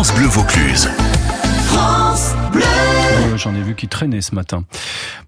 France Bleu Vaucluse. France Bleu. Ouais, J'en ai vu qui traînaient ce matin.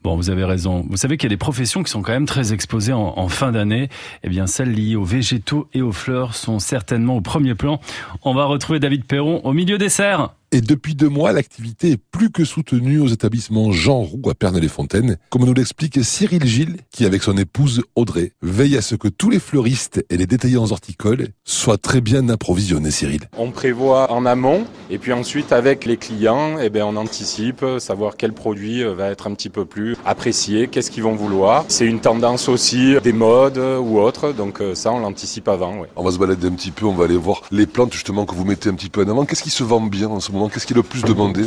Bon, vous avez raison. Vous savez qu'il y a des professions qui sont quand même très exposées en, en fin d'année. Eh bien, celles liées aux végétaux et aux fleurs sont certainement au premier plan. On va retrouver David Perron au milieu des serres. Et depuis deux mois, l'activité est plus que soutenue aux établissements Jean Roux à Pernay-les-Fontaines, comme nous l'explique Cyril Gilles, qui avec son épouse Audrey veille à ce que tous les fleuristes et les détaillants horticoles soient très bien approvisionnés, Cyril. On prévoit en amont et puis ensuite avec les clients, eh ben, on anticipe, savoir quel produit va être un petit peu plus apprécié, qu'est-ce qu'ils vont vouloir. C'est une tendance aussi des modes ou autres, donc euh, ça on l'anticipe avant. On va se balader un petit peu, on va aller voir les plantes justement que vous mettez un petit peu en avant. Qu'est-ce qui se vend bien en ce moment? Qu'est-ce qui est le plus demandé?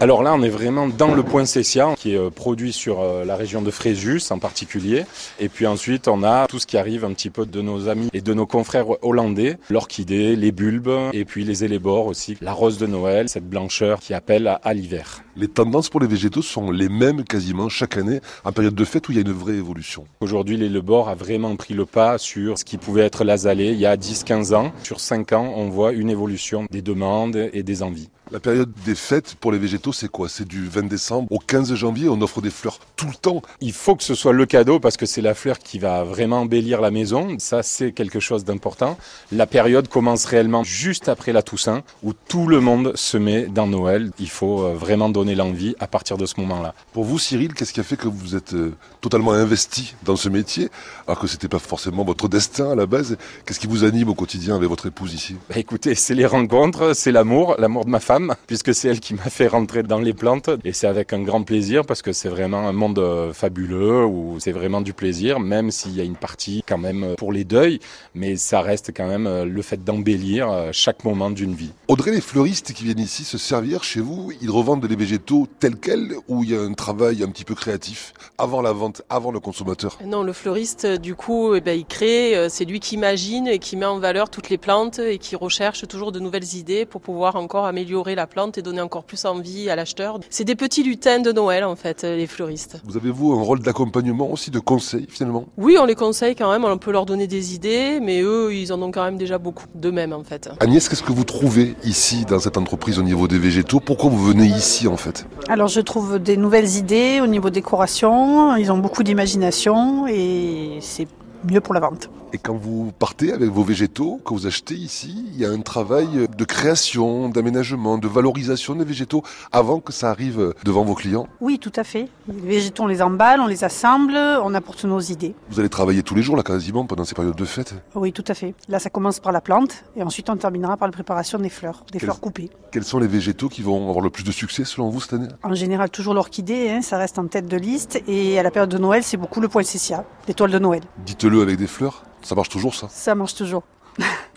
Alors là, on est vraiment dans le poinsettia qui est euh, produit sur euh, la région de Fréjus en particulier. Et puis ensuite, on a tout ce qui arrive un petit peu de nos amis et de nos confrères hollandais, l'orchidée, les bulbes et puis les élébores aussi, la rose de Noël, cette blancheur qui appelle à, à l'hiver. Les tendances pour les végétaux sont les mêmes quasiment chaque année, en période de fête où il y a une vraie évolution. Aujourd'hui, l'élébore a vraiment pris le pas sur ce qui pouvait être l'azalée il y a 10-15 ans. Sur 5 ans, on voit une évolution des demandes et des envies. La période des fêtes pour les végétaux, c'est quoi? C'est du 20 décembre au 15 janvier, on offre des fleurs tout le temps. Il faut que ce soit le cadeau parce que c'est la fleur qui va vraiment embellir la maison. Ça, c'est quelque chose d'important. La période commence réellement juste après la Toussaint où tout le monde se met dans Noël. Il faut euh, vraiment donner l'envie à partir de ce moment-là. Pour vous, Cyril, qu'est-ce qui a fait que vous êtes euh, totalement investi dans ce métier, alors que c'était pas forcément votre destin à la base? Qu'est-ce qui vous anime au quotidien avec votre épouse ici? Bah, écoutez, c'est les rencontres, c'est l'amour, l'amour de ma femme, puisque c'est elle qui m'a fait rentrer dans les plantes. Et c'est avec un grand plaisir parce que c'est vraiment un monde euh, fabuleux où c'est vraiment du plaisir, même s'il y a une partie quand même euh, pour les deuils, mais ça reste quand même euh, le fait d'embellir chaque moment d'une vie. Audrey, les fleuristes qui viennent ici se servir chez vous, ils revendent les végétaux tels quels ou il y a un travail un petit peu créatif avant la vente, avant le consommateur? Non, le fleuriste, du coup, eh ben, il crée, c'est lui qui imagine et qui met en valeur toutes les plantes et qui recherche toujours de nouvelles idées pour pouvoir encore améliorer la plante et donner encore plus envie à l'acheteur. C'est des petits lutins de Noël, en fait, euh, les fleuristes. Vous avez vous un rôle d'accompagnement aussi, de conseil finalement? Oui, on les conseille quand même, on peut leur donner des idées, mais eux, ils en ont quand même déjà beaucoup d'eux-mêmes, en fait. Agnès, qu'est-ce que vous trouvez ici dans cette entreprise au niveau des végétaux? Pourquoi vous venez ici en fait? Alors je trouve des nouvelles idées au niveau décoration, ils ont beaucoup d'imagination et c'est mieux pour la vente. Et quand vous partez avec vos végétaux que vous achetez ici, il y a un travail de création, d'aménagement, de valorisation des végétaux avant que ça arrive devant vos clients. Oui, tout à fait. Les végétaux, on les emballe, on les assemble, on apporte nos idées. Vous allez travailler tous les jours là quasiment pendant ces périodes de fête. Oui, tout à fait. Là, ça commence par la plante et ensuite on terminera par la préparation des fleurs, des Quelles- fleurs coupées. Quels sont les végétaux qui vont avoir le plus de succès selon vous cette année? En général, toujours l'orchidée, hein, ça reste en tête de liste. Et à la période de Noël, c'est beaucoup le poinsettia, l'étoile de Noël. Dites-le avec des fleurs, ça marche toujours ça? Ça marche toujours.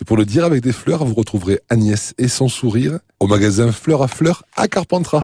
Et pour le dire avec des fleurs, vous retrouverez Agnès et son sourire au magasin Fleur à Fleur à Carpentras.